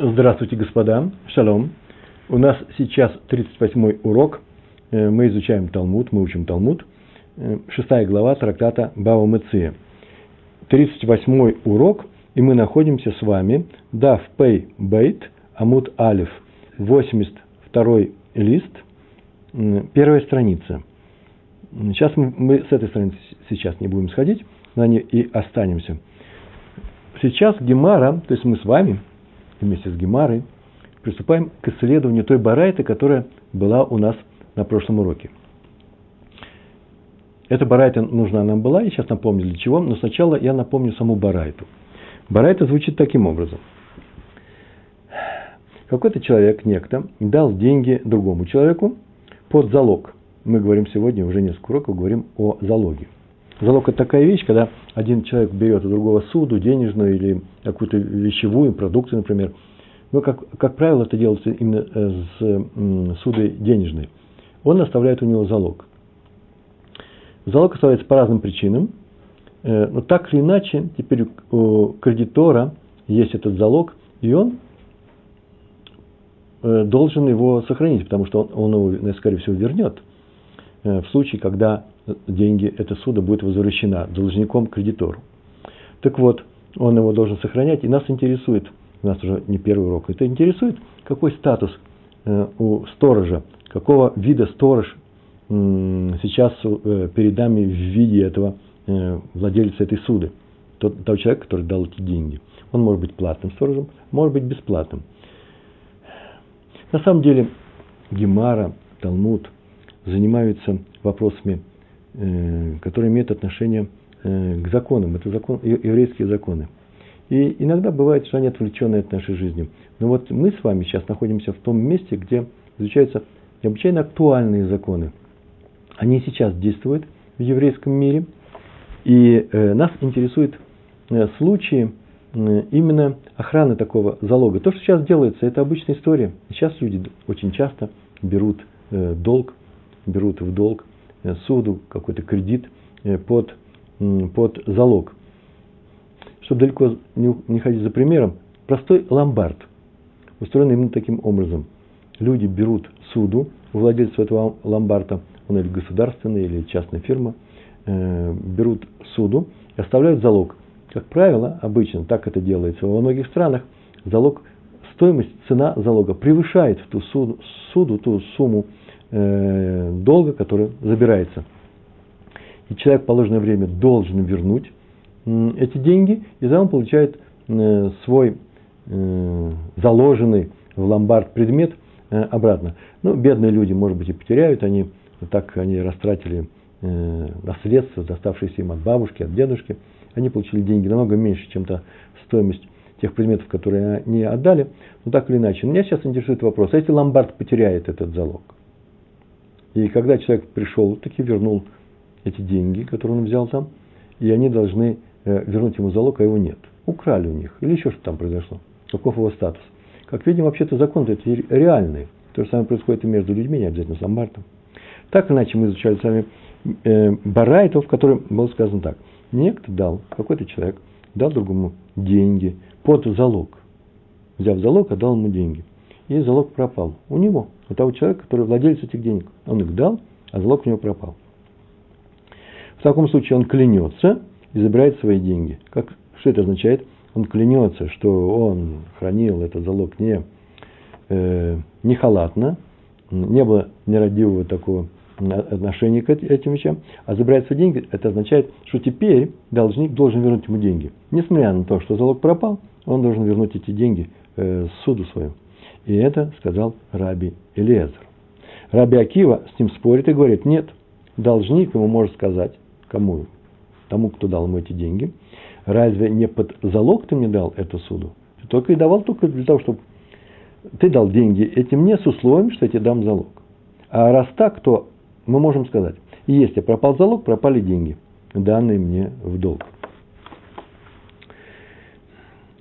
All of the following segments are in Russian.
Здравствуйте, господа. Шалом. У нас сейчас 38-й урок. Э, мы изучаем Талмуд, мы учим Талмуд. Э, шестая глава трактата Бава Меция. 38-й урок, и мы находимся с вами Дав Пей Бейт, Амут Алиф, 82-й лист, первая страница. Сейчас мы, мы с этой страницы сейчас не будем сходить, на ней и останемся. Сейчас Гемара, то есть мы с вами – вместе с Гемарой приступаем к исследованию той барайты, которая была у нас на прошлом уроке. Эта барайта нужна нам была, и сейчас напомню для чего, но сначала я напомню саму барайту. Барайта звучит таким образом. Какой-то человек, некто, дал деньги другому человеку под залог. Мы говорим сегодня, уже несколько уроков, говорим о залоге. Залог – это такая вещь, когда один человек берет у другого суду, денежную или какую-то вещевую, продукты, например. Но, как, как правило, это делается именно э, с судой денежной. Он оставляет у него залог. Залог оставляется по разным причинам, э, но так или иначе, теперь у кредитора есть этот залог, и он э, должен его сохранить, потому что он, он его, скорее всего, вернет в случае, когда деньги, это суда будет возвращена должником кредитору. Так вот, он его должен сохранять, и нас интересует, у нас уже не первый урок, это интересует, какой статус э, у сторожа, какого вида сторож сейчас э, перед нами в виде этого э, владельца этой суды, тот, того человека, который дал эти деньги. Он может быть платным сторожем, может быть бесплатным. На самом деле Гемара, Талмуд занимаются вопросами которые имеют отношение э, к законам. Это закон, еврейские законы. И иногда бывает, что они отвлеченные от нашей жизни. Но вот мы с вами сейчас находимся в том месте, где изучаются необычайно актуальные законы. Они сейчас действуют в еврейском мире. И э, нас интересуют э, случаи э, именно охраны такого залога. То, что сейчас делается, это обычная история. Сейчас люди очень часто берут э, долг, берут в долг Э, суду, какой-то кредит э, под, под залог. Чтобы далеко не ходить за примером, простой ломбард устроен именно таким образом. Люди берут суду у владельца этого ломбарда, он или государственный, или частная фирма, э, берут суду и оставляют залог. Как правило, обычно так это делается во многих странах, залог, стоимость, цена залога превышает ту суду, суду ту сумму, э, долга, который забирается. И человек в положенное время должен вернуть эти деньги, и за он получает э, свой э, заложенный в ломбард предмет обратно. Ну, бедные люди, может быть, и потеряют, они так они растратили э, наследство, доставшееся им от бабушки, от дедушки. Они получили деньги намного меньше, чем та стоимость тех предметов, которые они отдали. Но так или иначе. Меня сейчас интересует вопрос, а если ломбард потеряет этот залог? И когда человек пришел, таки вернул эти деньги, которые он взял там, и они должны э, вернуть ему залог, а его нет. Украли у них, или еще что-то там произошло. Каков его статус? Как видим, вообще-то закон это реальный. То же самое происходит и между людьми, не обязательно с ломбардом. Так иначе мы изучали с вами э, Барайтов, в котором было сказано так. Некто дал, какой-то человек, дал другому деньги под залог. Взяв залог, отдал ему деньги. И залог пропал. У него у того человека, который владелец этих денег. Он их дал, а залог у него пропал. В таком случае он клянется и забирает свои деньги. Как, что это означает? Он клянется, что он хранил этот залог не, э, не халатно, не было нерадивого такого отношения к этим вещам, а забирает свои деньги, это означает, что теперь должник должен вернуть ему деньги. Несмотря на то, что залог пропал, он должен вернуть эти деньги э, суду своему. И это сказал Раби Элиезер. Раби Акива с ним спорит и говорит, нет, должник ему может сказать, кому? Тому, кто дал ему эти деньги. Разве не под залог ты мне дал эту суду? Ты только и давал только для того, чтобы ты дал деньги этим мне с условием, что я тебе дам залог. А раз так, то мы можем сказать, если пропал залог, пропали деньги, данные мне в долг.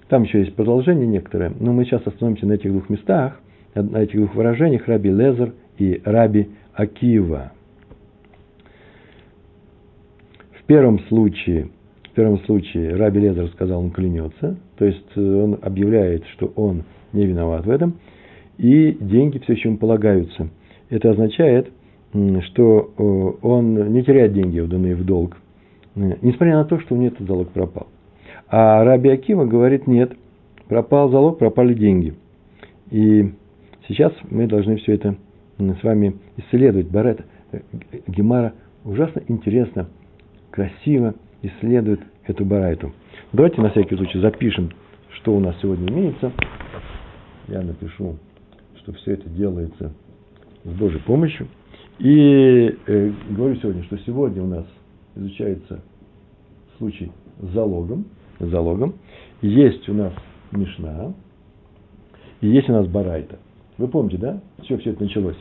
Там еще есть продолжение некоторое, но мы сейчас остановимся на этих двух местах, на этих двух выражениях, Раби Лезер и Раби Акива. В первом случае первом случае Раби Лезер сказал, он клянется, то есть э, он объявляет, что он не виноват в этом, и деньги все еще ему полагаются. Это означает, что э, он не теряет деньги, отданные в долг, э, несмотря на то, что у него этот залог пропал. А Раби Акима говорит, нет, пропал залог, пропали деньги. И сейчас мы должны все это с вами исследовать. Барет Гемара ужасно интересно, красиво исследует эту барайту. Давайте на всякий случай запишем, что у нас сегодня имеется. Я напишу, что все это делается с Божьей помощью. И э, говорю сегодня, что сегодня у нас изучается случай с залогом. Залогом. Есть у нас Мишна, и есть у нас Барайта. Вы помните, да, чего все это началось?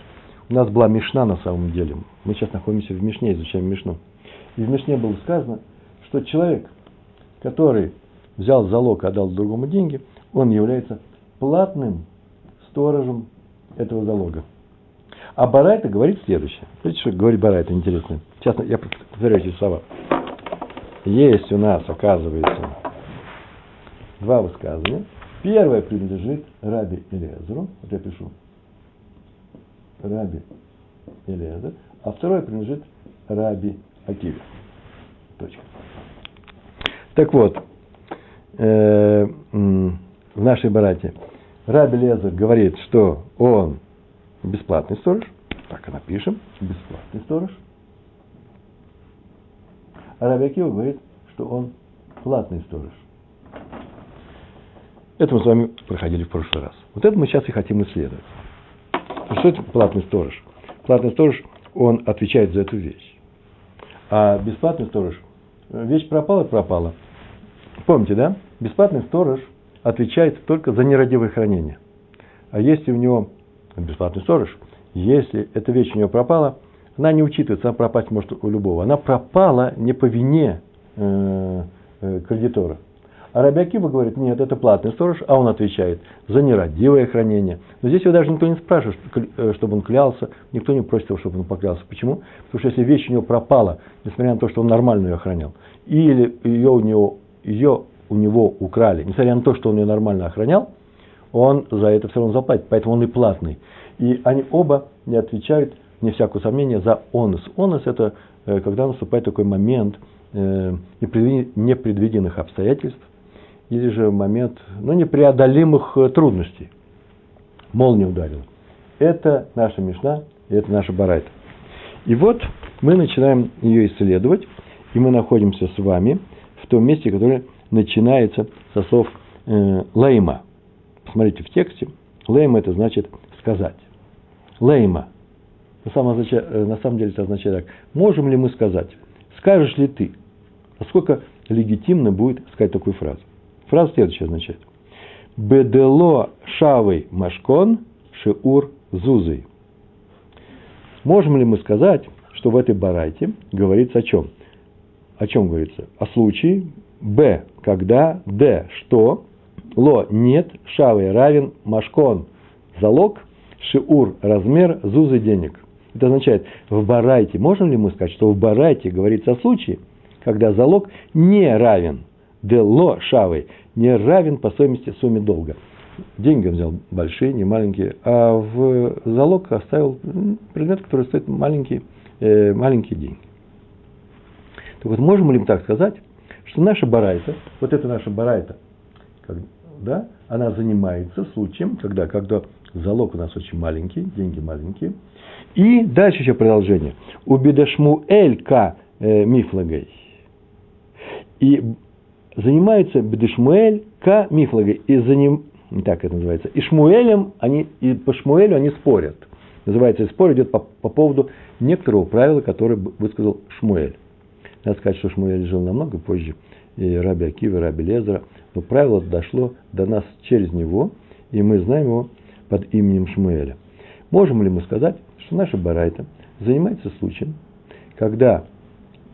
У нас была Мишна на самом деле. Мы сейчас находимся в Мишне, изучаем Мишну. И в Мишне было сказано, что человек, который взял залог, отдал другому деньги, он является платным сторожем этого залога. А Барайта говорит следующее. Смотрите, что говорит Барайта, интересно. Сейчас я повторяю эти слова. Есть у нас, оказывается, два высказывания. Первое принадлежит Раби Элезеру. Вот я пишу. Раби Элезер. А второе принадлежит Раби Акиве. Точка. Так вот, э, в нашей барате Раби Лезер говорит, что он бесплатный сторож. Так и напишем. Бесплатный сторож. А Раби Акива говорит, что он платный сторож. Это мы с вами проходили в прошлый раз. Вот это мы сейчас и хотим исследовать. Что это платный сторож? Платный сторож, он отвечает за эту вещь. А бесплатный сторож, вещь пропала пропала. Помните, да? Бесплатный сторож отвечает только за нерадивое хранение. А если у него бесплатный сторож, если эта вещь у него пропала, она не учитывается, она пропасть может у любого. Она пропала не по вине э, э, кредитора. А Рабиакиба говорит, нет, это платный сторож, а он отвечает за нерадивое хранение. Но здесь его даже никто не спрашивает, э, чтобы он клялся, никто не просит его, чтобы он поклялся. Почему? Потому что если вещь у него пропала, несмотря на то, что он нормально ее охранял, или ее у него, ее у него украли, несмотря на то, что он ее нормально охранял, он за это все равно заплатит, поэтому он и платный. И они оба не отвечают, не всякого сомнения, за онос. Онос – это э, когда наступает такой момент э, непредвиденных обстоятельств, или же момент ну, непреодолимых э, трудностей. Молния ударила. Это наша Мишна, и это наша Барайта. И вот мы начинаем ее исследовать, и мы находимся с вами в том месте, которое начинается со слов э, лейма. Посмотрите в тексте. Лейма это значит сказать. Лейма. На самом, э, на самом деле это означает так. Можем ли мы сказать? Скажешь ли ты? Насколько легитимно будет сказать такую фразу? Фраза следующая означает. Бедело шавой машкон шиур зузой. Можем ли мы сказать, что в этой барайте говорится о чем? О чем говорится? О случае, Б, когда, Д, что, Ло, нет, Шавы, равен, Машкон, залог, Шиур, размер, Зузы, денег. Это означает, в Барайте, можем ли мы сказать, что в Барайте говорится о случае, когда залог не равен, Д, Ло, Шавы, не равен по стоимости сумме долга. Деньги он взял большие, не маленькие, а в залог оставил предмет, который стоит маленькие, э, маленькие деньги. Так вот, можем ли мы так сказать, что наша барайта, вот это наша барайта, как, да, она занимается случаем, когда, когда залог у нас очень маленький, деньги маленькие. И дальше еще продолжение. У Бедешмуэль к э, мифлагой. И занимается Бедешмуэль к мифлагой. И за ним, так это называется, и Шмуэлем, они, и по Шмуэлю они спорят. Называется, спор идет по, по поводу некоторого правила, которое высказал Шмуэль. Надо сказать, что Шмуэль жил намного позже и Раби Акива, и Раби Лезера, но правило дошло до нас через него, и мы знаем его под именем Шмуэля. Можем ли мы сказать, что наша барайта занимается случаем, когда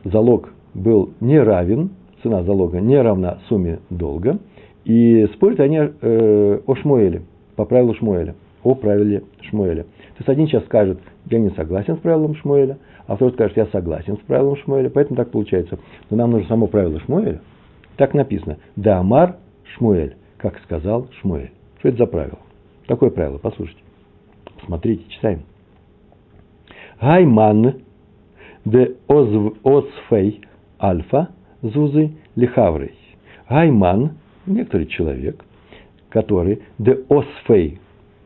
залог был не равен, цена залога не равна сумме долга, и спорят они э, о Шмуэле, по правилу Шмуэля, о правиле Шмуэля. То есть один сейчас скажет, я не согласен с правилом Шмуэля, а второй скажет, я согласен с правилом Шмуэля, поэтому так получается. Но нам нужно само правило Шмуэля, Так написано. Да Амар Шмуэль, как сказал Шмуэль. Что это за правило? Такое правило, послушайте. Смотрите, читаем. Гайман де озфей альфа зузы лихаврей. Гайман, некоторый человек, который де осфей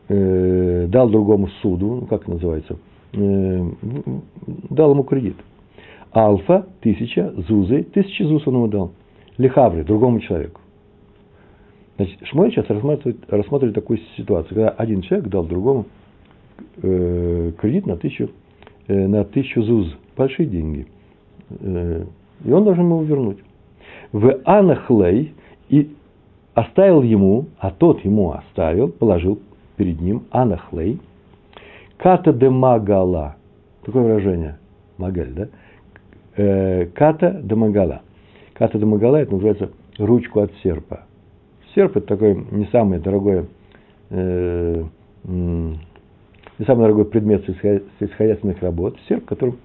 э, дал другому суду, ну, как называется, э, дал ему кредит. Альфа – тысяча, зузы – тысяча зуз он ему дал. Лихавры – другому человеку. Значит, Шмуэль сейчас рассматривает, рассматривает такую ситуацию, когда один человек дал другому э, кредит на тысячу, э, на тысячу зуз, большие деньги. Э, и он должен ему вернуть. В Анахлей и оставил ему, а тот ему оставил, положил перед ним Анахлей, Ката де Магала. Такое выражение. Магаль, да? Э, ката де Магала. Ката де Магала, это называется ручку от серпа. Серп это такой не самый дорогой, э, не самый дорогой предмет сельскохозяйственных работ. Серп, которым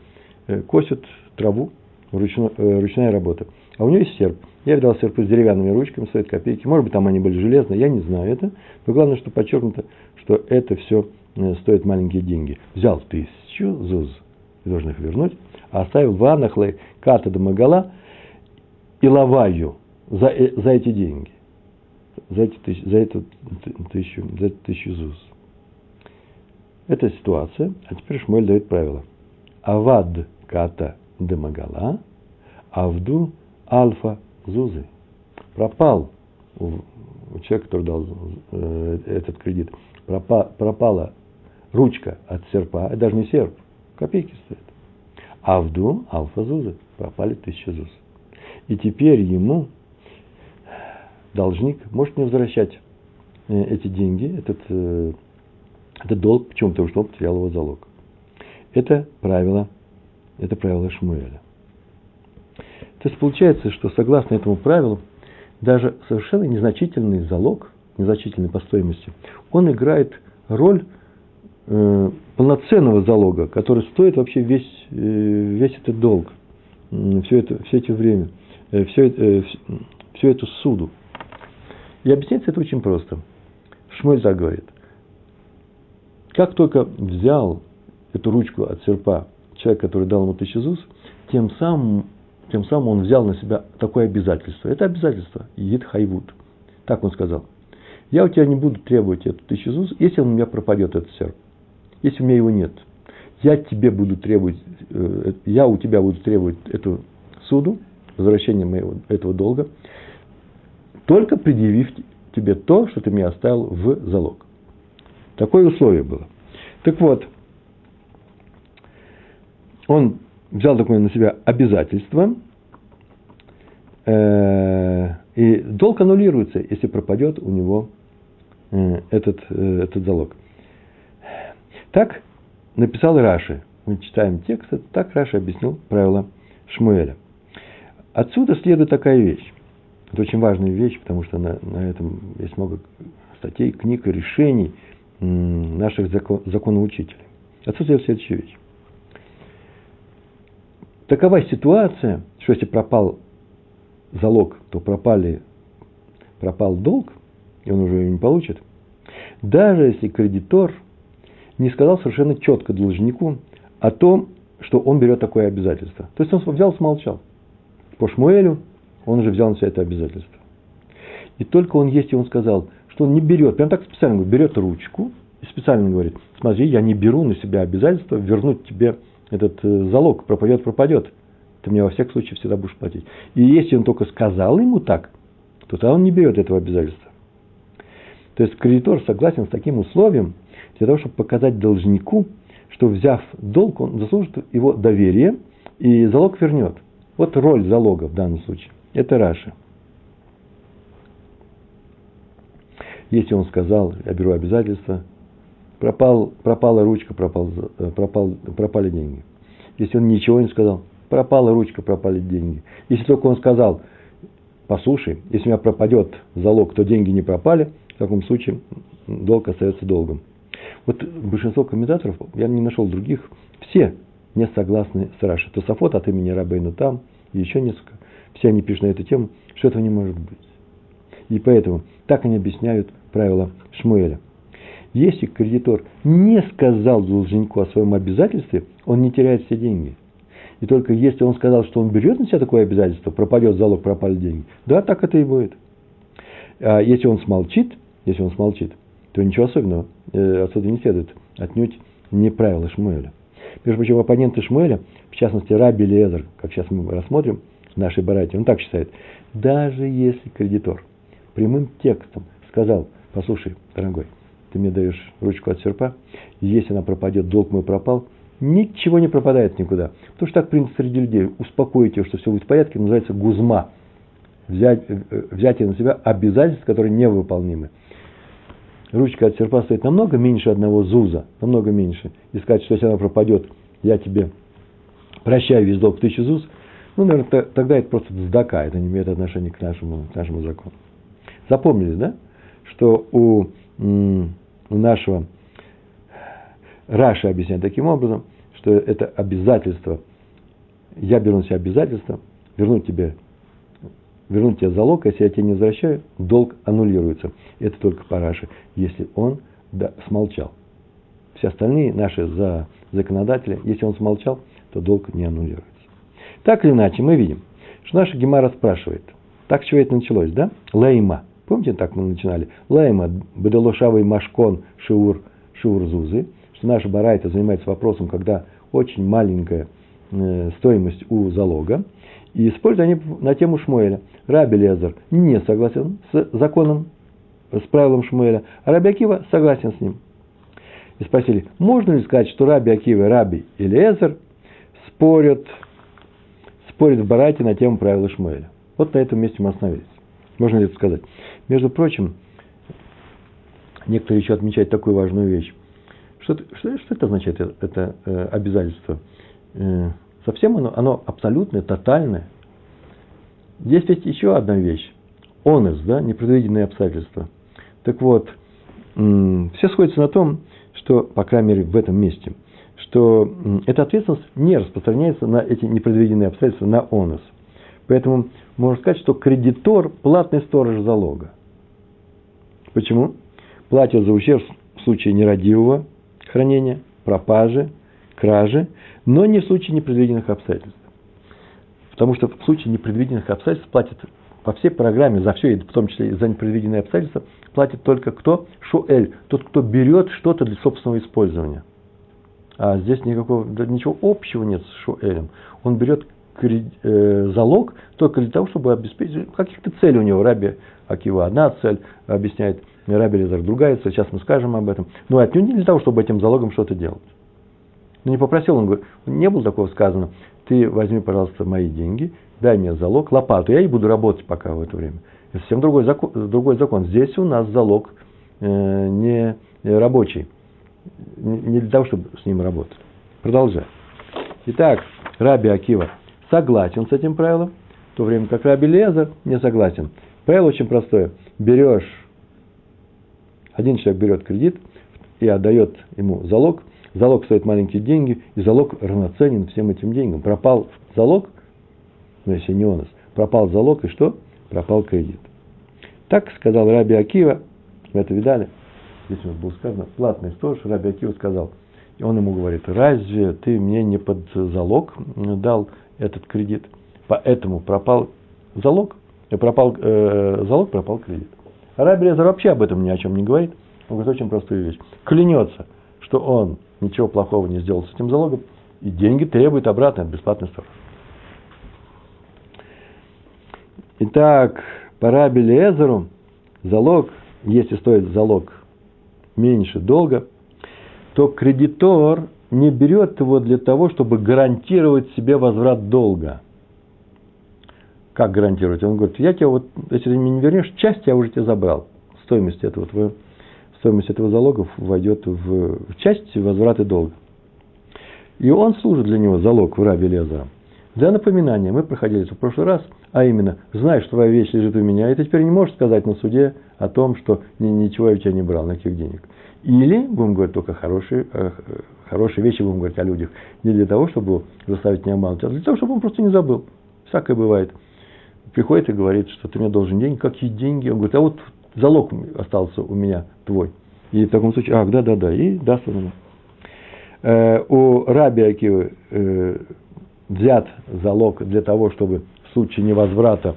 э, косят траву, ручно, э, ручная работа. А у него есть серп. Я видал серпы с деревянными ручками, стоят копейки. Может быть, там они были железные, я не знаю это. Но главное, что подчеркнуто, что это все э, стоит маленькие деньги. Взял тысячу зуз, должен их вернуть, а оставил в Анахле Ката Дамагала и Лаваю за, э, за эти деньги за, эти, за, эту тысячу, за эту тысячу ЗУЗ. Это ситуация, а теперь Шмуэль дает правило. Авад ката демагала, авду альфа зузы. Пропал у, человека, который дал э, этот кредит, пропа, пропала ручка от серпа, это даже не серп, копейки стоят. Авду альфа зузы, пропали тысяча зуз. И теперь ему должник может не возвращать э, эти деньги, этот, э, этот долг, почему? Потому что он потерял его залог. Это правило, это правило Шмуэля. То есть получается, что согласно этому правилу, даже совершенно незначительный залог, незначительный по стоимости, он играет роль э, полноценного залога, который стоит вообще весь, э, весь этот долг, все, это, все это время, э, все, э, всю эту суду. И объясняется это очень просто. Шмоль так говорит. Как только взял эту ручку от серпа человек, который дал ему тысячу ЗУС, тем самым, тем самым он взял на себя такое обязательство. Это обязательство. Ид хайвуд. Так он сказал. Я у тебя не буду требовать эту тысячу ЗУС, если у меня пропадет этот серп. Если у меня его нет. Я тебе буду требовать, э, я у тебя буду требовать эту суду, возвращение моего, этого долга, только предъявив тебе то, что ты мне оставил в залог. Такое условие было. Так вот, он взял такое на себя обязательство, э, и долг аннулируется, если пропадет у него э, этот, э, этот залог. Так написал Раши. Мы читаем текст, так Раши объяснил правила Шмуэля. Отсюда следует такая вещь. Это очень важная вещь, потому что на, на этом есть много статей, книг и решений наших закон, законоучителей. Отсюда следующая вещь. Такова ситуация, что если пропал залог, то пропали, пропал долг, и он уже не получит. Даже если кредитор не сказал совершенно четко должнику о том, что он берет такое обязательство. То есть он взял, смолчал. По Шмуэлю он уже взял на себя это обязательство. И только он есть, и он сказал, что он не берет, прям так специально говорит, берет ручку и специально говорит, смотри, я не беру на себя обязательство вернуть тебе этот э, залог, пропадет, пропадет. Ты мне во всяком случае всегда будешь платить. И если он только сказал ему так, то тогда он не берет этого обязательства. То есть кредитор согласен с таким условием для того, чтобы показать должнику, что взяв долг, он заслужит его доверие и залог вернет. Вот роль залога в данном случае. Это Раша. Если он сказал, я беру обязательства, пропал, пропала ручка, пропал, э, пропал, пропали деньги. Если он ничего не сказал, пропала ручка, пропали деньги. Если только он сказал, послушай, если у меня пропадет залог, то деньги не пропали, в таком случае долг остается долгом. Вот большинство комментаторов, я не нашел других, все не согласны с Рашей. Тософот от имени Рабейна там, и еще несколько все они пишут на эту тему, что этого не может быть. И поэтому так они объясняют правила Шмуэля. Если кредитор не сказал должнику о своем обязательстве, он не теряет все деньги. И только если он сказал, что он берет на себя такое обязательство, пропадет залог, пропали деньги, да, так это и будет. А если он смолчит, если он смолчит, то ничего особенного э, отсюда не следует. Отнюдь не правила Шмуэля. Между прочим, оппоненты Шмуэля, в частности, Раби Лезер, как сейчас мы рассмотрим, нашей братья, он так считает, даже если кредитор прямым текстом сказал, послушай, дорогой, ты мне даешь ручку от серпа, если она пропадет, долг мой пропал, ничего не пропадает никуда. Потому что так принято среди людей. Успокоить ее, что все будет в порядке, называется гузма. Взять, э, взятие на себя обязательств, которые невыполнимы. Ручка от серпа стоит намного меньше одного зуза, намного меньше. И сказать, что если она пропадет, я тебе прощаю весь долг в тысячу зуз, ну, наверное, тогда это просто сдака, это не имеет отношения к нашему, к нашему закону. Запомнили, да, что у, нашего Раша объясняет таким образом, что это обязательство, я беру на себя обязательство, вернуть тебе, вернуть тебе залог, если я тебе не возвращаю, долг аннулируется. Это только по Раше, если он да, смолчал. Все остальные наши за, законодатели, если он смолчал, то долг не аннулируется. Так или иначе, мы видим, что наша Гемара спрашивает, так с чего это началось, да? Лейма. Помните, так мы начинали? Лейма, бедалошавый машкон, шиур, шиур зузы. Что наша барайта занимается вопросом, когда очень маленькая э, стоимость у залога. И используют они на тему Шмуэля. Раби Лезер не согласен с законом, с правилом Шмуэля, а Раби Акива согласен с ним. И спросили, можно ли сказать, что Раби Акива, Раби и Лезер спорят, спорят в Барате на тему правила Шмуэля. Вот на этом месте мы остановились. Можно ли это сказать? Между прочим, некоторые еще отмечают такую важную вещь. Что, что, что это означает, это, это э, обязательство? Э, совсем оно, оно абсолютное, тотальное. Есть ведь еще одна вещь. Онес, да, непредвиденные обстоятельства. Так вот, э, все сходятся на том, что, по крайней мере, в этом месте, что э, эта ответственность не распространяется на эти непредвиденные обстоятельства, на онес. Поэтому можно сказать, что кредитор – платный сторож залога. Почему? Платит за ущерб в случае нерадивого хранения, пропажи, кражи, но не в случае непредвиденных обстоятельств. Потому что в случае непредвиденных обстоятельств платит по всей программе за все, в том числе и за непредвиденные обстоятельства, платит только кто? Шуэль, тот, кто берет что-то для собственного использования. А здесь никакого, ничего общего нет с Шуэлем. Он берет Э, залог только для того, чтобы обеспечить каких-то целей у него. Раби Акива одна цель, объясняет Раби Лезар другая цель, сейчас мы скажем об этом. Но отнюдь не для того, чтобы этим залогом что-то делать. Но не попросил, он говорит, не было такого сказано, ты возьми, пожалуйста, мои деньги, дай мне залог, лопату, я и буду работать пока в это время. Это совсем другой закон. Другой закон. Здесь у нас залог э, не рабочий, не для того, чтобы с ним работать. Продолжаем. Итак, Раби Акива – согласен с этим правилом, в то время как Раби Лезер не согласен. Правило очень простое. Берешь, один человек берет кредит и отдает ему залог. Залог стоит маленькие деньги, и залог равноценен всем этим деньгам. Пропал залог, ну если не он, пропал залог, и что? Пропал кредит. Так сказал Раби Акива, мы это видали, здесь у нас было сказано, платный сторож, Раби Акива сказал, и он ему говорит, разве ты мне не под залог дал этот кредит. Поэтому пропал залог, пропал э, залог, пропал кредит. Раби Лезер вообще об этом ни о чем не говорит. Он говорит очень простую вещь. Клянется, что он ничего плохого не сделал с этим залогом, и деньги требует обратно от бесплатной стороны. Итак, по Раби Лезеру залог, если стоит залог меньше долга, то кредитор не берет его для того, чтобы гарантировать себе возврат долга. Как гарантировать? Он говорит, я тебе вот, если ты мне не вернешь, часть я уже тебе забрал. Стоимость этого, твоего, стоимость этого залога войдет в, в часть возврата долга. И он служит для него, залог в рабе Лезера. Для напоминания, мы проходили это в прошлый раз, а именно, знаешь, что твоя вещь лежит у меня, и ты теперь не можешь сказать на суде о том, что ничего я у тебя не брал, никаких денег. Или, будем говорить только хорошие, э, хорошие вещи будем говорить о людях, не для того, чтобы заставить не обмануть, а для того, чтобы он просто не забыл. Всякое бывает. Приходит и говорит, что ты мне должен деньги. Какие деньги? Он говорит, а вот залог остался у меня твой. И в таком случае, ах, да, да, да, и даст он ему. Э, у Раби Акивы э, взят залог для того, чтобы в случае невозврата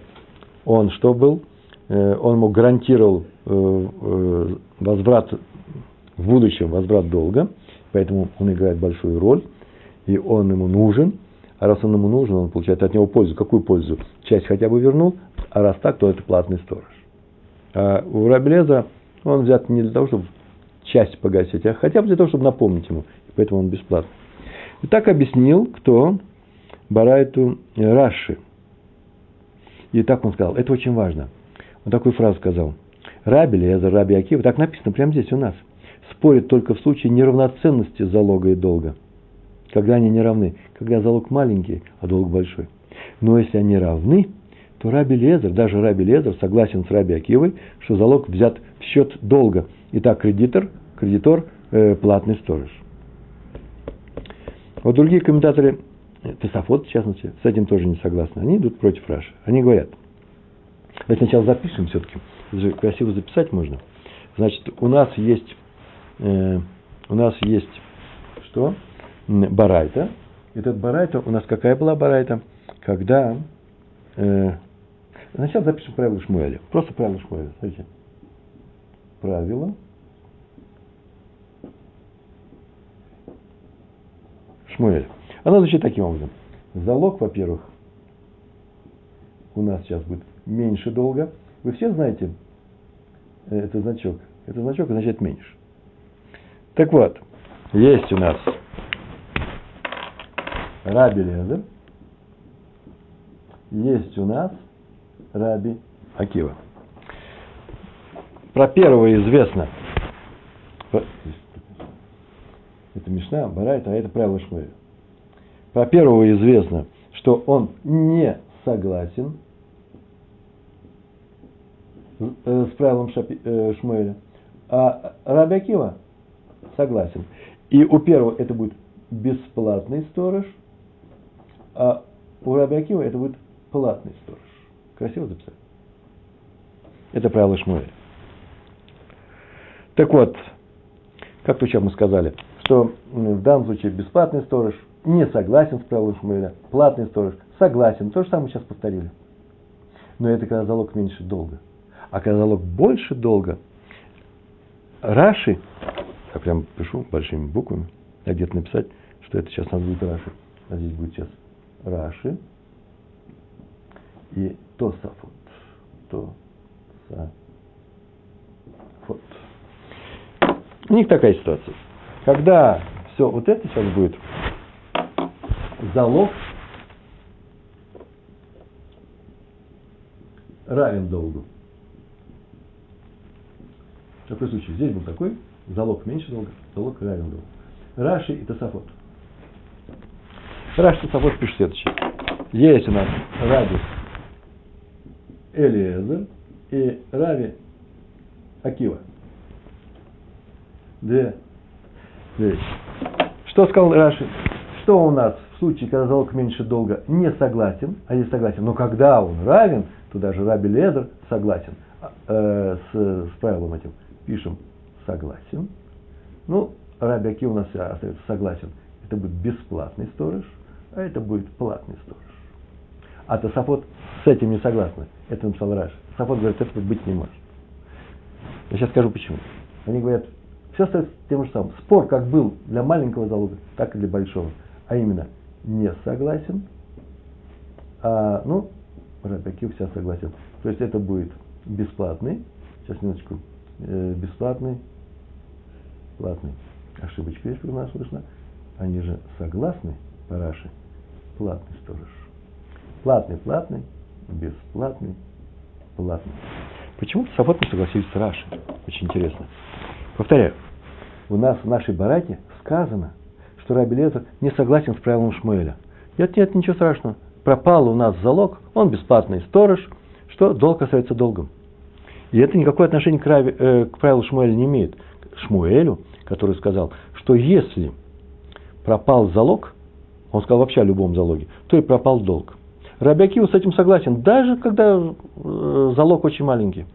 он что был? Э, он ему гарантировал э, э, возврат в будущем, возврат долга, поэтому он играет большую роль, и он ему нужен – а раз он ему нужен, он получает от него пользу. Какую пользу? Часть хотя бы вернул, а раз так, то это платный сторож. А у Рабелеза он взят не для того, чтобы часть погасить, а хотя бы для того, чтобы напомнить ему. И поэтому он бесплатный. И так объяснил, кто Барайту Раши. И так он сказал, это очень важно. Он такую фразу сказал. Раби Леза, Раби Акива, так написано прямо здесь у нас, спорит только в случае неравноценности залога и долга – когда они не равны, когда залог маленький, а долг большой. Но если они равны, то Раби Лезер, даже Раби Лезер согласен с Раби Акивой, что залог взят в счет долга. И так кредитор, кредитор э, платный сторож. Вот другие комментаторы, Тесофот в частности, с этим тоже не согласны. Они идут против Раши. Они говорят, давайте сначала запишем все-таки, красиво записать можно. Значит, у нас есть, э, у нас есть что? Барайта. Этот Барайта, у нас какая была Барайта? Когда... Э, сначала запишем правила Шмуэля. Просто правила Шмуэля. Смотрите. Правило. Шмуэль. Оно звучит таким образом. Залог, во-первых, у нас сейчас будет меньше долга. Вы все знаете э, этот значок. Этот значок означает меньше. Так вот, есть у нас Раби Лезер, есть у нас Раби Акива. Про первого известно. Это Мишна, Барайта, а это правило Шмуэля. Про первого известно, что он не согласен с правилом э, Шмуэля, а Раби Акива согласен. И у первого это будет бесплатный сторож – а у Раби Акива это будет платный сторож. Красиво записать? Это правило Шмуэля. Так вот, как то сейчас мы сказали, что в данном случае бесплатный сторож не согласен с правилом Шмуэля, платный сторож согласен. То же самое сейчас повторили. Но это когда залог меньше долга. А когда залог больше долга, Раши, я прям пишу большими буквами, я где-то написать, что это сейчас надо будет Раши, а здесь будет сейчас Раши и Тосафот. Тосафот. У них такая ситуация. Когда все вот это сейчас будет, залог равен долгу. Такой случай здесь был такой, залог меньше долга, залог равен долгу. Раши и Тосафот. Раши Савод пишет следующее. Есть у нас Раби Элиезер и Рави Акива. Две вещи. Что сказал Раши? Что у нас в случае, когда залог меньше долга, не согласен, а есть согласен, но когда он равен, то даже Раби Лезер согласен а, э, с, с правилом этим. Пишем согласен. Ну, Раби Аки у нас остается согласен. Это будет бесплатный сторож – а это будет платный сторож. А Тософот с этим не согласны. Это написал Раш. Тософот говорит, этого быть не может. Я сейчас скажу почему. Они говорят, все остается тем же самым. Спор как был для маленького залога, так и для большого. А именно, не согласен, а, ну, Рабиакив вся согласен. То есть это будет бесплатный, сейчас минуточку, э, бесплатный, платный. Ошибочка есть у нас слышно. Они же согласны по Раши платный сторож. Платный, платный, бесплатный, платный. Почему-то Сафот не согласились с Раши. Очень интересно. Повторяю, у нас в нашей барате сказано, что Раби Лезер не согласен с правилом Шмуэля. Нет, нет, ничего страшного. Пропал у нас залог, он бесплатный сторож, что долг остается долгом. И это никакое отношение к, Рави, э, к правилу Шмуэля не имеет. Шмуэлю, который сказал, что если пропал залог, он сказал вообще о любом залоге, то и пропал долг. Рабиакива с этим согласен, даже когда э, залог очень маленький.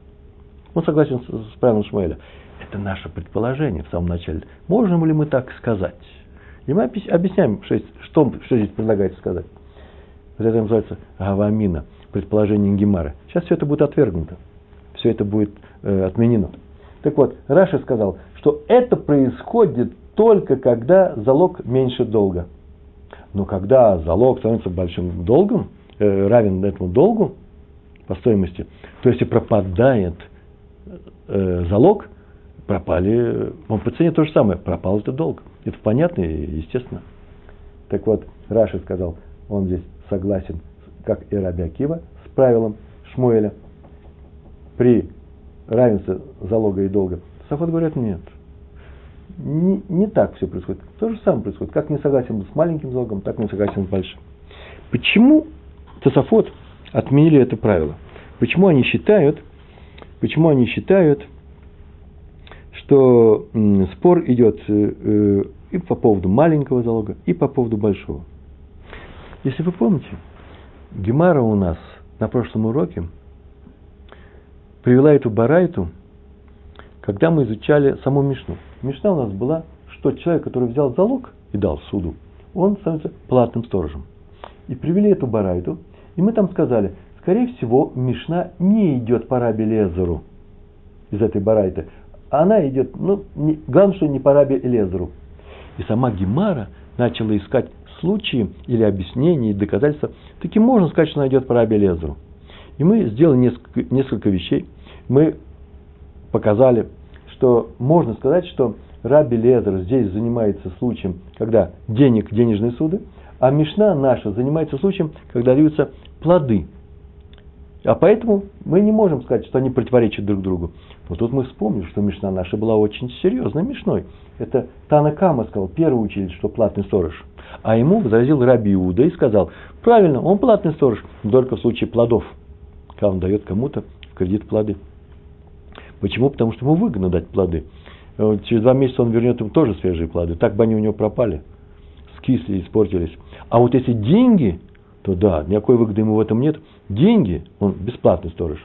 Он согласен с, правилом Шмуэля. Это наше предположение в самом начале. Можем ли мы так сказать? И мы объясняем, что, что, что здесь предлагается сказать. Это называется гавамина, предположение Гемара. Сейчас все это будет отвергнуто. Все это будет э, отменено. Так вот, Раша сказал, что это происходит только когда залог меньше долга. Но когда залог становится большим долгом, равен этому долгу по стоимости, то если пропадает э, залог, пропали, он по цене то же самое, пропал этот долг. Это понятно и естественно. Так вот, Раши сказал, он здесь согласен, как и Раби Акива, с правилом Шмуэля при равенстве залога и долга. Сафот говорят, нет. Не, не так все происходит. То же самое происходит. Как не согласен с маленьким залогом, так не согласен с большим. Почему Тософот отменили это правило? Почему они считают, почему они считают, что спор идет э, э, и по поводу маленького залога, и по поводу большого. Если вы помните, Гемара у нас на прошлом уроке привела эту барайту, когда мы изучали саму Мишну. Мишна у нас была, что человек, который взял залог и дал суду, он становится платным сторожем. И привели эту барайту, и мы там сказали, скорее всего, Мишна не идет по Раби Лезеру из этой барайты. Она идет, ну, не, главное, что не по Раби Лезеру. И сама Гемара начала искать случаи или объяснения и доказательства. Таким можно сказать, что она идет по Раби Лезеру. И мы сделали несколько, несколько вещей. Мы показали, что можно сказать, что Раби Лезер здесь занимается случаем, когда денег, денежные суды, а Мишна наша занимается случаем, когда даются плоды. А поэтому мы не можем сказать, что они противоречат друг другу. Вот тут мы вспомнили, что Мишна наша была очень серьезной Мишной. Это Тана Кама сказал, первый учитель, что платный сторож. А ему возразил Раби Иуда и сказал, правильно, он платный сторож, только в случае плодов, когда он дает кому-то в кредит плоды. Почему? Потому что ему выгодно дать плоды. Через два месяца он вернет им тоже свежие плоды. Так бы они у него пропали, скисли, испортились. А вот если деньги, то да, никакой выгоды ему в этом нет. Деньги, он бесплатный сторож.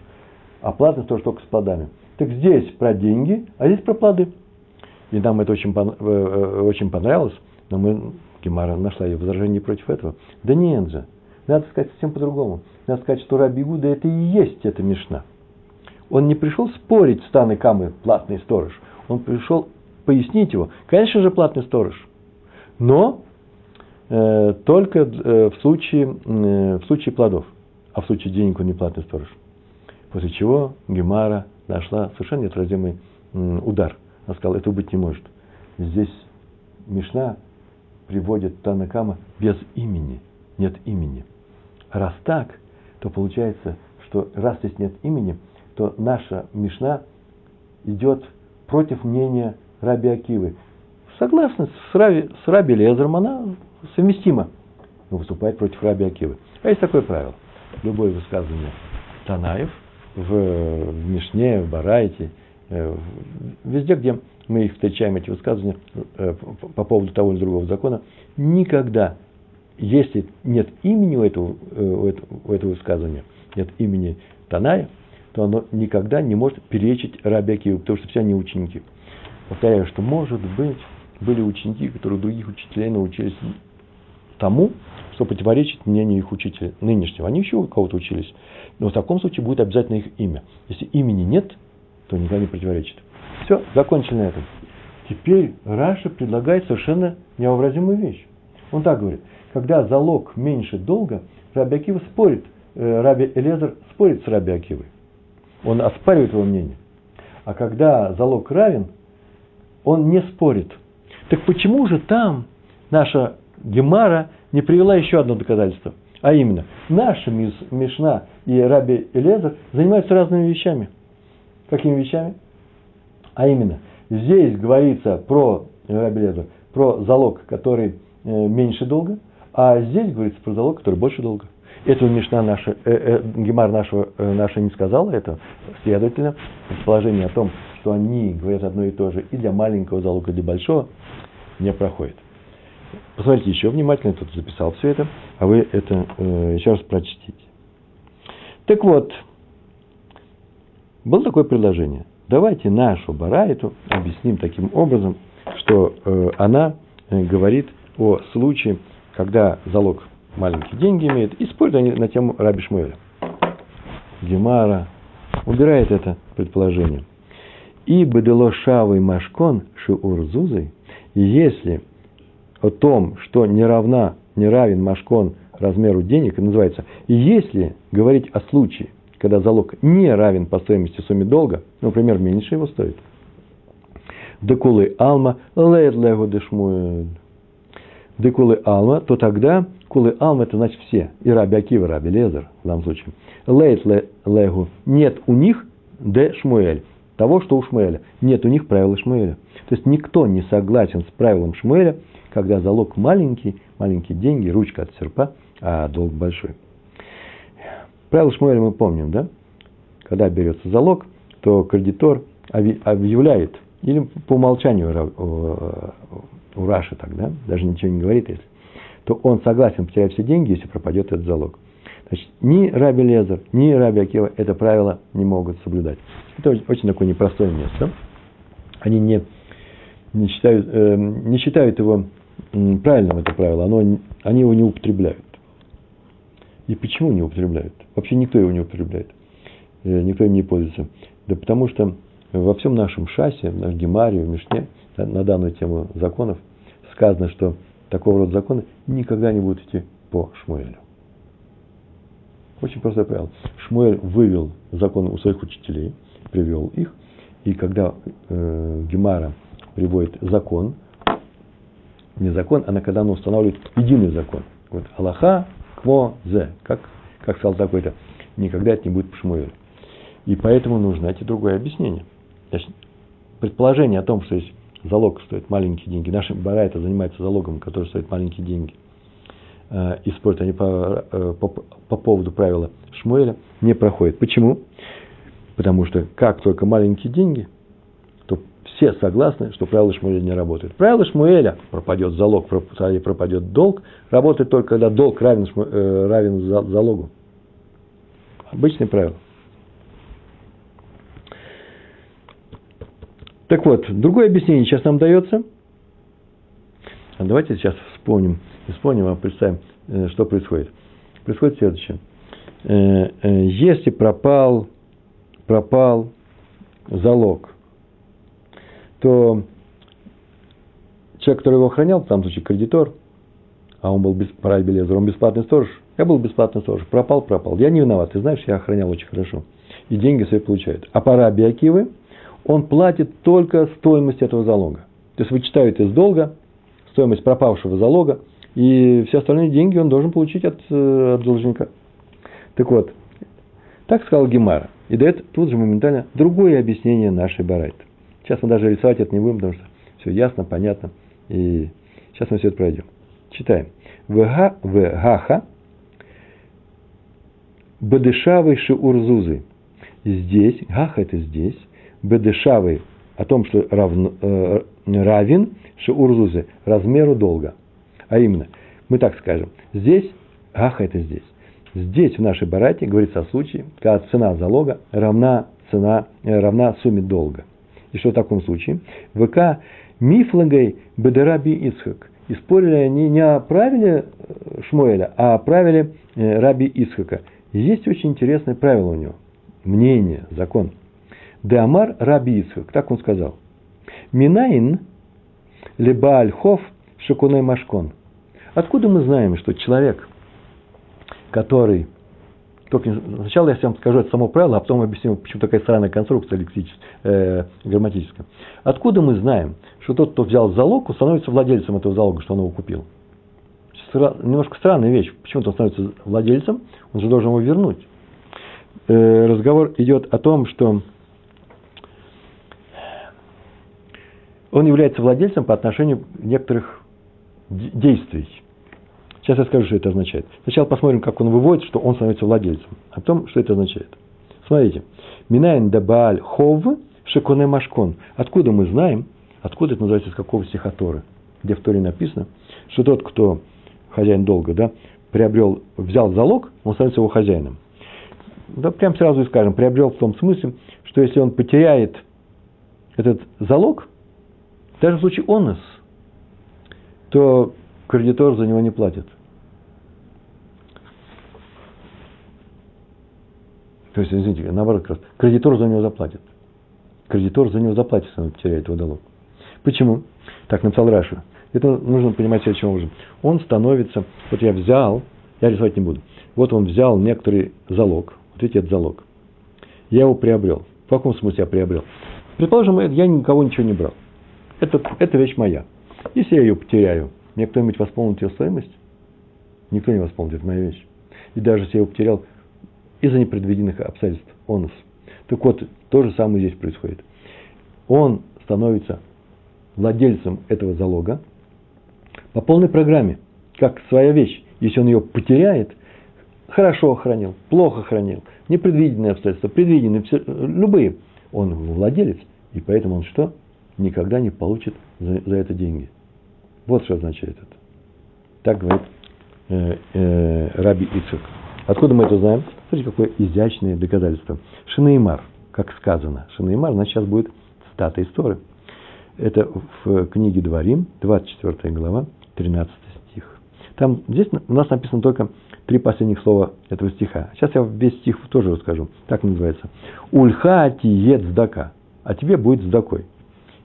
А платный сторож только с плодами. Так здесь про деньги, а здесь про плоды. И нам это очень, э, э, очень понравилось, но мы, Гемара нашла ее возражение против этого. Да нет же, надо сказать совсем по-другому. Надо сказать, что Раби Гуда это и есть эта Мишна. Он не пришел спорить с Таной Камы, платный сторож. Он пришел пояснить его. Конечно же, платный сторож. Но только э, в, случае, э, в случае плодов. А в случае денег он не платный сторож. После чего Гемара нашла совершенно неотразимый удар. Она сказала, этого быть не может. Здесь Мишна приводит Танакама без имени, нет имени. Раз так, то получается, что раз здесь нет имени, то наша Мишна идет против мнения Раби Акивы. Согласно с Раби, с Раби Лезером, она совместима, но выступает против Раби Акивы. А есть такое правило. Любое высказывание Танаев – в, в Мишне, в Барайте, э, везде, где мы их встречаем, эти высказывания э, по поводу того или другого закона, никогда, если нет имени у этого, э, у этого, у высказывания, нет имени Таная, то оно никогда не может перечить Раби Акиву, потому что все они ученики. Повторяю, что, может быть, были ученики, которые других учителей научились тому, что противоречит мнению их учителя нынешнего. Они еще у кого-то учились. Но в таком случае будет обязательно их имя. Если имени нет, то никогда не противоречит. Все, закончили на этом. Теперь Раша предлагает совершенно невообразимую вещь. Он так говорит. Когда залог меньше долга, Раби Акива спорит, э, Раби Элезер спорит с Раби Акивой. Он оспаривает его мнение. А когда залог равен, он не спорит. Так почему же там наша Гемара не привела еще одно доказательство. А именно, наша Мишна и Раби Элезер занимаются разными вещами. Какими вещами? А именно, здесь говорится про Раби Элезер, про залог, который э, меньше долга, а здесь говорится про залог, который больше долга. Этого Мишна наша, э, э, Гемар нашего, э, наша не сказала это. Следовательно, предположение о том, что они говорят одно и то же и для маленького залога, и для большого, не проходит. Посмотрите еще внимательно, я тут записал все это, а вы это э, еще раз прочтите. Так вот, было такое предложение. Давайте нашу барайту объясним таким образом, что э, она э, говорит о случае, когда залог маленькие деньги имеет, и спорят они на тему Раби Шмуэля. Гемара убирает это предположение. И бедело шавой машкон шиурзузой, если о том, что не равна, не равен машкон размеру денег, называется, если говорить о случае, когда залог не равен по стоимости сумме долга, ну, например, меньше его стоит, декулы алма лед лего дешмуэль, декулы алма, то тогда кулы алма это значит все, и раби Акива, раби Лезер в данном случае. Лейт легу, нет у них де Шмуэль, того, что у Шмуэля. Нет у них правила Шмуэля. То есть никто не согласен с правилом Шмуэля, когда залог маленький, маленькие деньги, ручка от серпа, а долг большой. Правило Шмуэля мы помним, да? Когда берется залог, то кредитор объявляет, или по умолчанию у Раши тогда, даже ничего не говорит, если, то он согласен потерять все деньги, если пропадет этот залог. Значит, ни Раби Лезер, ни Раби Акива это правило не могут соблюдать. Это очень такое непростое место. Они не, не, считают, э, не считают его правильным, это правило. Оно, они его не употребляют. И почему не употребляют? Вообще никто его не употребляет. Э, никто им не пользуется. Да потому что во всем нашем шасе, в нашем гемаре, в Мишне, на данную тему законов, сказано, что такого рода законы никогда не будут идти по Шмуэлю. Очень простое правило. Шмуэль вывел закон у своих учителей, привел их, и когда э, Гемара приводит закон, не закон, а когда он устанавливает единый закон. Вот Аллаха, кмо, зе, как, как сказал такой-то, никогда это не будет по Шмуэлю. И поэтому нужно найти другое объяснение. Предположение о том, что есть залог стоит маленькие деньги, наши барайта занимаются залогом, который стоит маленькие деньги, э, и спорят они по, э, по, по поводу правила Шмуэля, не проходит. Почему? Потому что как только маленькие деньги, то все согласны, что правило Шмуэля не работает. Правило Шмуэля пропадет залог, пропадет долг, работает только когда долг равен, э, равен залогу. Обычное правило. Так вот, другое объяснение сейчас нам дается. А давайте сейчас вспомним, вспомним, а представим, э, что происходит. Происходит следующее. Э, э, если пропал, пропал залог, то человек, который его охранял, в том случае кредитор, а он был без, Белезер, он бесплатный сторож, я был бесплатный сторож, пропал, пропал. Я не виноват, ты знаешь, я охранял очень хорошо. И деньги свои получают. А пора Биакивы – он платит только стоимость этого залога. То есть вычитают из долга стоимость пропавшего залога, и все остальные деньги он должен получить от, э, от должника. Так вот, так сказал Гемара. И дает тут же моментально другое объяснение нашей барайты. Сейчас мы даже рисовать это не будем, потому что все ясно, понятно. И сейчас мы все это пройдем. Читаем. Вега, вегаха, бадышавы шиурзузы. Здесь, гаха это здесь, бедешавы о том, что равно, э, равен шиурзузе размеру долга. А именно, мы так скажем, здесь, аха это здесь. Здесь в нашей барате говорится о случае, когда цена залога равна, цена, э, равна сумме долга. И что в таком случае? ВК мифлагой бедераби Исхак. И спорили они не о правиле э, Шмуэля, а о правиле э, Раби Исхака. Есть очень интересное правило у него. Мнение, закон – Деамар Раби Ицхак, так он сказал. Минаин либо шакунай машкон. Откуда мы знаем, что человек, который... Только сначала я вам скажу это само правило, а потом объясню, почему такая странная конструкция э, грамматическая. Откуда мы знаем, что тот, кто взял залог, становится владельцем этого залога, что он его купил? Немножко странная вещь. Почему-то он становится владельцем, он же должен его вернуть. Э, разговор идет о том, что он является владельцем по отношению некоторых действий. Сейчас я скажу, что это означает. Сначала посмотрим, как он выводит, что он становится владельцем. А потом, что это означает. Смотрите. Минайн дабааль хов шеконе машкон. Откуда мы знаем, откуда это называется, из какого стиха где в Торе написано, что тот, кто хозяин долга, да, приобрел, взял залог, он становится его хозяином. Да, прям сразу и скажем, приобрел в том смысле, что если он потеряет этот залог, даже в случае онос, то кредитор за него не платит. То есть, извините, наоборот, как раз, кредитор за него заплатит. Кредитор за него заплатит, если он потеряет его долг. Почему? Так написал Раша. Это нужно понимать следующим образом. Он становится, вот я взял, я рисовать не буду, вот он взял некоторый залог, вот видите, это залог. Я его приобрел. В каком смысле я приобрел? Предположим, я никого ничего не брал. Это, это вещь моя. Если я ее потеряю, мне кто-нибудь восполнит ее стоимость? Никто не восполнит, это моя вещь. И даже если я его потерял из-за непредвиденных обстоятельств, онус. Так вот, то же самое здесь происходит. Он становится владельцем этого залога по полной программе, как своя вещь. Если он ее потеряет, хорошо хранил, плохо хранил, непредвиденные обстоятельства, предвиденные, все, любые, он владелец, и поэтому он что? Никогда не получит за, за это деньги. Вот что означает это. Так говорит э, э, Раби Ицук. Откуда мы это знаем? Смотрите, какое изящное доказательство. Шинеймар, как сказано. Шинеймар, значит, сейчас будет цитата истории. Это в книге Дворим, 24 глава, 13 стих. Там, здесь у нас написано только три последних слова этого стиха. Сейчас я весь стих тоже расскажу. Так называется. Ульха тиет сдака. А тебе будет сдакой.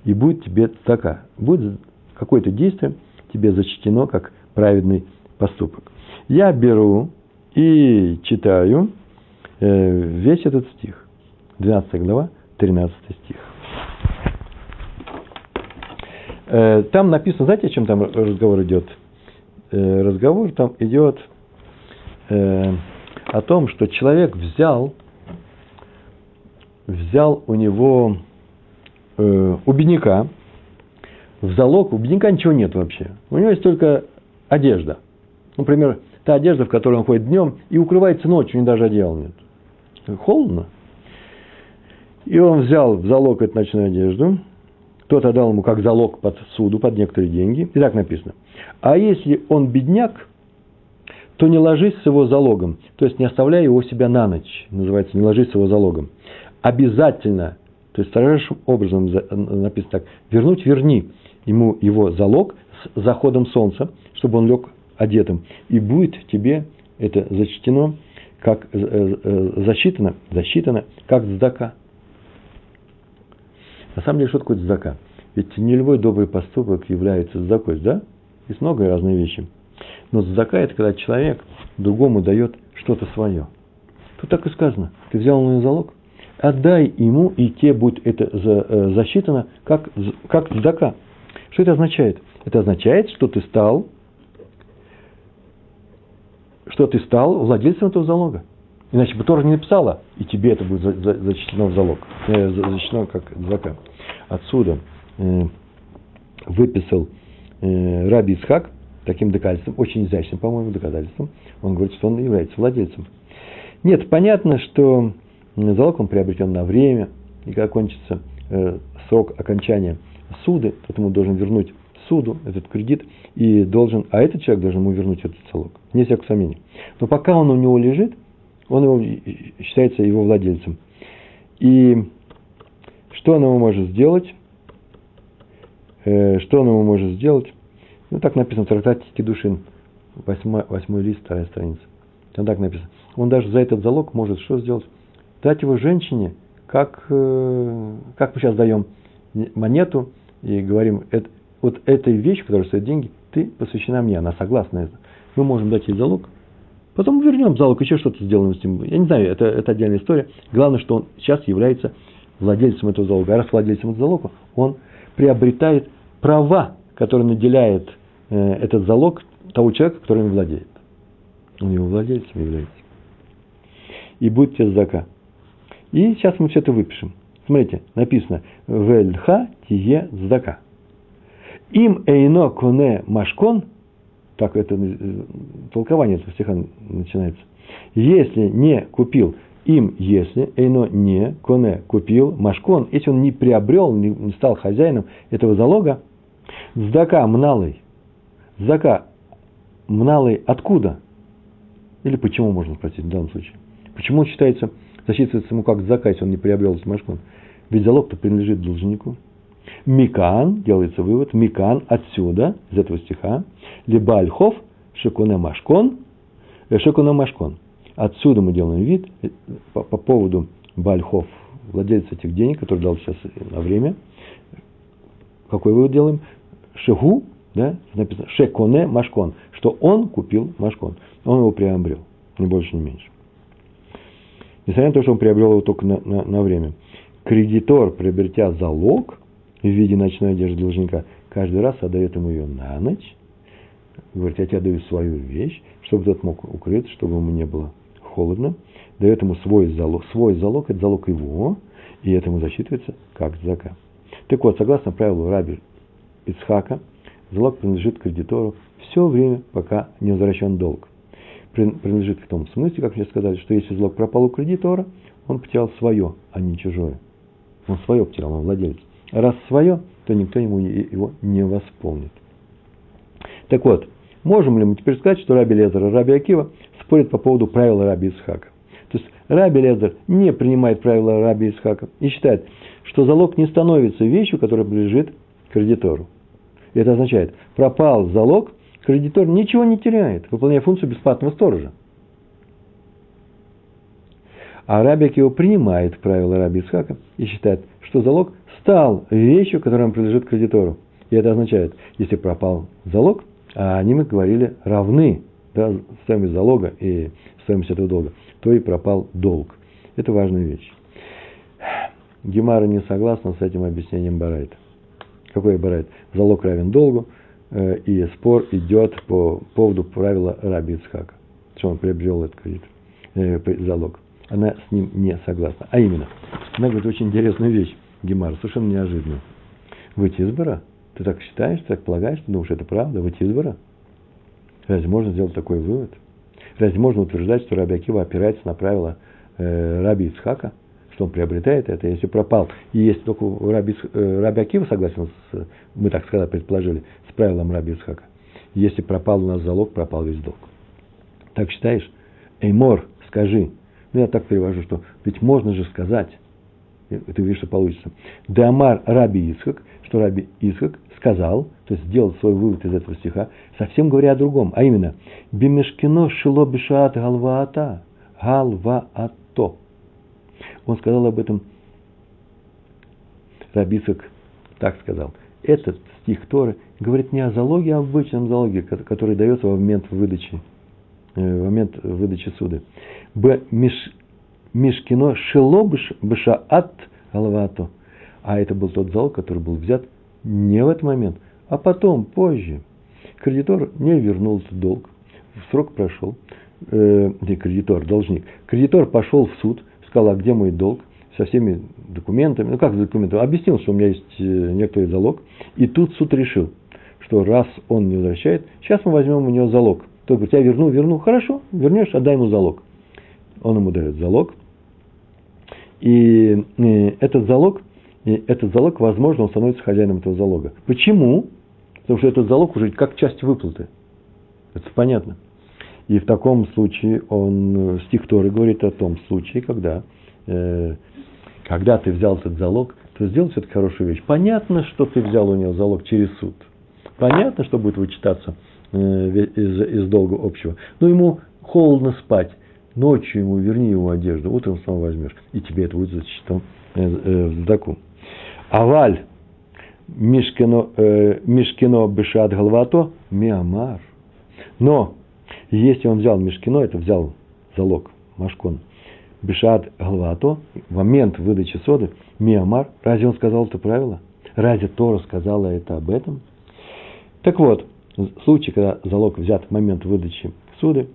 И будет тебе сдака. Будет какое-то действие тебе зачтено как праведный поступок. Я беру и читаю э, весь этот стих. 12 глава, 13 стих. Э, там написано, знаете, о чем там разговор идет? Э, разговор там идет о том, что человек взял, взял у него у бедняка, в залог, у бедняка ничего нет вообще. У него есть только одежда. Например, та одежда, в которой он ходит днем, и укрывается ночью, у него даже одеяла нет. Холодно. И он взял в залог эту ночную одежду, тот отдал ему как залог под суду, под некоторые деньги. И так написано. А если он бедняк, то не ложись с его залогом. То есть не оставляй его себя на ночь. Называется не ложись с его залогом. Обязательно, то есть строжайшим образом написано так, вернуть верни ему его залог с заходом солнца, чтобы он лег одетым. И будет тебе это зачтено, как э, э, засчитано, засчитано, как здака. На самом деле, что такое здака? Ведь не любой добрый поступок является здакой, да? Есть много разных вещей. Но здака – это когда человек другому дает что-то свое. Тут так и сказано. Ты взял на залог, отдай ему, и тебе будет это э, засчитано как, как здака. Что это означает? Это означает, что ты стал что ты стал владельцем этого залога. Иначе бы Тора не написала, и тебе это будет зачтено в залог, э, зачтено как зака. Отсюда э, выписал э, Раби Исхак таким доказательством, очень изящным, по-моему, доказательством. Он говорит, что он является владельцем. Нет, понятно, что залог он приобретен на время, и когда кончится э, срок окончания суды, то ему должен вернуть суду этот кредит, и должен, а этот человек должен ему вернуть этот залог. Не всякого сомнения. Но пока он у него лежит, он его, считается его владельцем. И что он ему может сделать? Э, что он ему может сделать? Ну, так написано в трактате Кедушин, восьмой, восьмой лист, вторая страница. Там так написано. Он даже за этот залог может что сделать? Дать его женщине, как, э, как мы сейчас даем монету и говорим, вот этой вещи, которая стоит деньги, ты посвящена мне, она согласна. Мы можем дать ей залог, потом вернем залог, еще что-то сделаем с ним. Я не знаю, это, это отдельная история. Главное, что он сейчас является владельцем этого залога. А раз владельцем этого залога, он приобретает права, которые наделяет э, этот залог того человека, который им владеет. Он его владельцем является. И будет тебе зака. И сейчас мы все это выпишем. Смотрите, написано «Вельха тие здака». Им эйно коне машкон, так это э, толкование этого стиха начинается. Если не купил им, если эйно не коне купил машкон, если он не приобрел, не стал хозяином этого залога, Здака мналый. Здака мналый откуда? Или почему, можно спросить в данном случае? Почему он считается, засчитывается ему как зака, если он не приобрел этот машкон? Ведь залог-то принадлежит должнику. Микан, делается вывод, Микан отсюда, из этого стиха, либо альхов, шекуне машкон, э, шекуне машкон. Отсюда мы делаем вид э, по, по поводу Бальхов, владелец этих денег, который дал сейчас на время. Какой вывод делаем? Шегу, да, написано Шеконе Машкон, что он купил Машкон. Он его приобрел, ни больше, ни меньше. Несмотря на то, что он приобрел его только на, на, на время. Кредитор, приобретя залог в виде ночной одежды должника, каждый раз отдает ему ее на ночь. Говорит, я тебе даю свою вещь, чтобы тот мог укрыться, чтобы ему не было холодно. Дает ему свой залог. Свой залог – это залог его, и это ему засчитывается как зака. Так вот, согласно правилу Раби Ицхака, залог принадлежит кредитору все время, пока не возвращен долг. Принадлежит в том смысле, как мне сказали, что если залог пропал у кредитора, он потерял свое, а не чужое. Он свое потерял, он владелец. Раз свое, то никто ему его не восполнит. Так вот, можем ли мы теперь сказать, что Раби Лезер и Раби Акива спорят по поводу правила Раби Исхака? То есть Раби Лезер не принимает правила Раби Исхака и считает, что залог не становится вещью, которая принадлежит кредитору. Это означает, пропал залог, кредитор ничего не теряет, выполняя функцию бесплатного сторожа. А Раби Акива принимает правила Раби Исхака и считает, что залог стал вещью, которая принадлежит кредитору. И это означает, если пропал залог, а они, мы говорили, равны да, стоимость залога и стоимость этого долга, то и пропал долг. Это важная вещь. Гемара не согласна с этим объяснением Барайта. Какой Барайт? Залог равен долгу, и спор идет по поводу правила Раби Ицхака, что он приобрел этот кредит, э, залог. Она с ним не согласна. А именно, она говорит очень интересную вещь, Гемара, совершенно неожиданную. Выйти из бара? Ты так считаешь, ты так полагаешь, ты думаешь, это правда, выйти из бара? Разве можно сделать такой вывод? Разве можно утверждать, что Раби Акива опирается на правила э, Раби Ицхака, что он приобретает это, если пропал? И если только Раби, э, Раби Акива согласен, с, мы так сказали, предположили, с правилом Раби Ицхака, если пропал у нас залог, пропал весь долг. Так считаешь? Эймор, скажи. Ну, я так перевожу, что ведь можно же сказать, ты видишь, что получится. Дамар Раби Ицхак, что Раби Ицхак сказал, то есть сделал свой вывод из этого стиха, совсем говоря о другом, а именно, Бимешкино шило бешаат галваата, галваато. Он сказал об этом, Раби Ицхак так сказал. Этот стих Торы говорит не о залоге, а о обычном залоге, который дается во момент выдачи, э, в момент выдачи суды. Б. Миш, Мишкино шило бешаат галваато. А это был тот залог, который был взят не в этот момент, а потом, позже. Кредитор не вернул этот долг, срок прошел, э, не кредитор, должник. Кредитор пошел в суд, сказал, а где мой долг, со всеми документами, ну как документами, объяснил, что у меня есть э, некоторый залог, и тут суд решил, что раз он не возвращает, сейчас мы возьмем у него залог. Тот говорит, я верну, верну, хорошо, вернешь, отдай ему залог. Он ему дает залог, и э, этот залог и этот залог, возможно, он становится хозяином этого залога. Почему? Потому что этот залог уже как часть выплаты. Это понятно. И в таком случае он, э, стих Торы говорит о том случае, когда, э, когда ты взял этот залог, то сделал все-таки хорошую вещь. Понятно, что ты взял у него залог через суд. Понятно, что будет вычитаться э, из, из долга общего. Но ему холодно спать. Ночью ему верни его одежду, утром снова возьмешь. И тебе это будет зачтено э, э, в задаку. Аваль Мишкино, э, Мишкино Бешат Галвато Миамар. Но если он взял Мишкино, это взял залог, Машкон, Бешат Галвато, в момент выдачи соды, Миамар, разве он сказал это правило? Разве Тора сказала это об этом? Так вот, случай, когда залог взят в момент выдачи суды,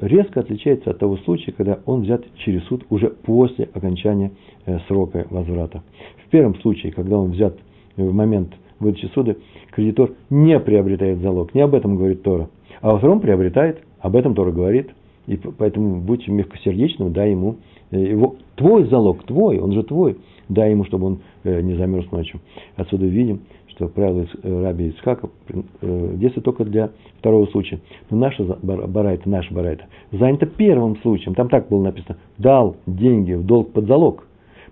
резко отличается от того случая, когда он взят через суд уже после окончания э, срока возврата. В первом случае, когда он взят в момент выдачи суда, кредитор не приобретает залог. Не об этом говорит Тора. А во втором приобретает, об этом Тора говорит. И поэтому будь мягкосердечным, дай ему э, его, твой залог, твой, он же твой. дай ему, чтобы он э, не замерз ночью. Отсюда видим, что правило э, раби Ицхака действует только для второго случая. Но наша барайта, наша барайта занята первым случаем. Там так было написано. Дал деньги в долг под залог.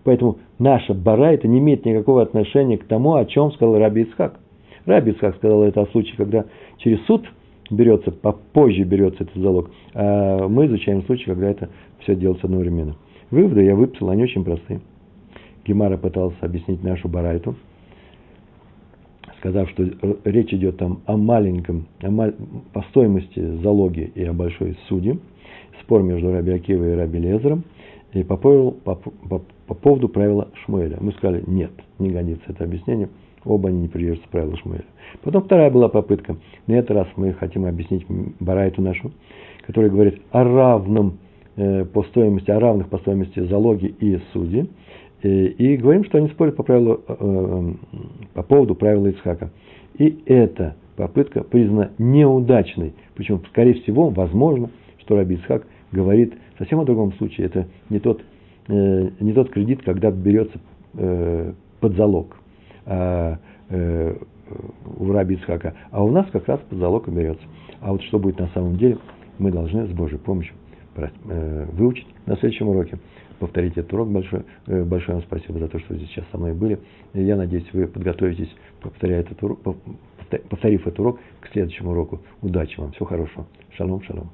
Поэтому наша барайта не имеет никакого отношения к тому, о чем сказал Раби Ицхак. Раби Ицхак сказал это о случае, когда через суд берется, попозже берется этот залог. А мы изучаем случай, когда это все делается одновременно. Выводы я выписал, они очень простые. Гемара пытался объяснить нашу барайту, сказав, что речь идет там о маленьком, о мал... по стоимости залоги и о большой суде, спор между Раби Акивой и Раби Лезером, и по, поводу, по, по, по поводу правила Шмуэля. Мы сказали, нет, не годится это объяснение, оба они не придерживаются правила Шмуэля. Потом вторая была попытка. На этот раз мы хотим объяснить Барайту нашу, который говорит о равном э, по стоимости, о равных по стоимости залоги и судьи. И, и говорим, что они спорят по, правилу, э, по поводу правила Ицхака. И эта попытка признана неудачной. Причем, скорее всего, возможно, что Раби Ицхак говорит совсем о другом случае. Это не тот, э, не тот кредит, когда берется э, под залог. А, э, у Раби Ицхака, а у нас как раз под залог и берется. А вот что будет на самом деле, мы должны с Божьей помощью э, выучить на следующем уроке. Повторите этот урок. Большое, э, большое вам спасибо за то, что здесь сейчас со мной были. Я надеюсь, вы подготовитесь, повторяя этот урок, повторив этот урок к следующему уроку. Удачи вам, всего хорошего. Шалом, шалом.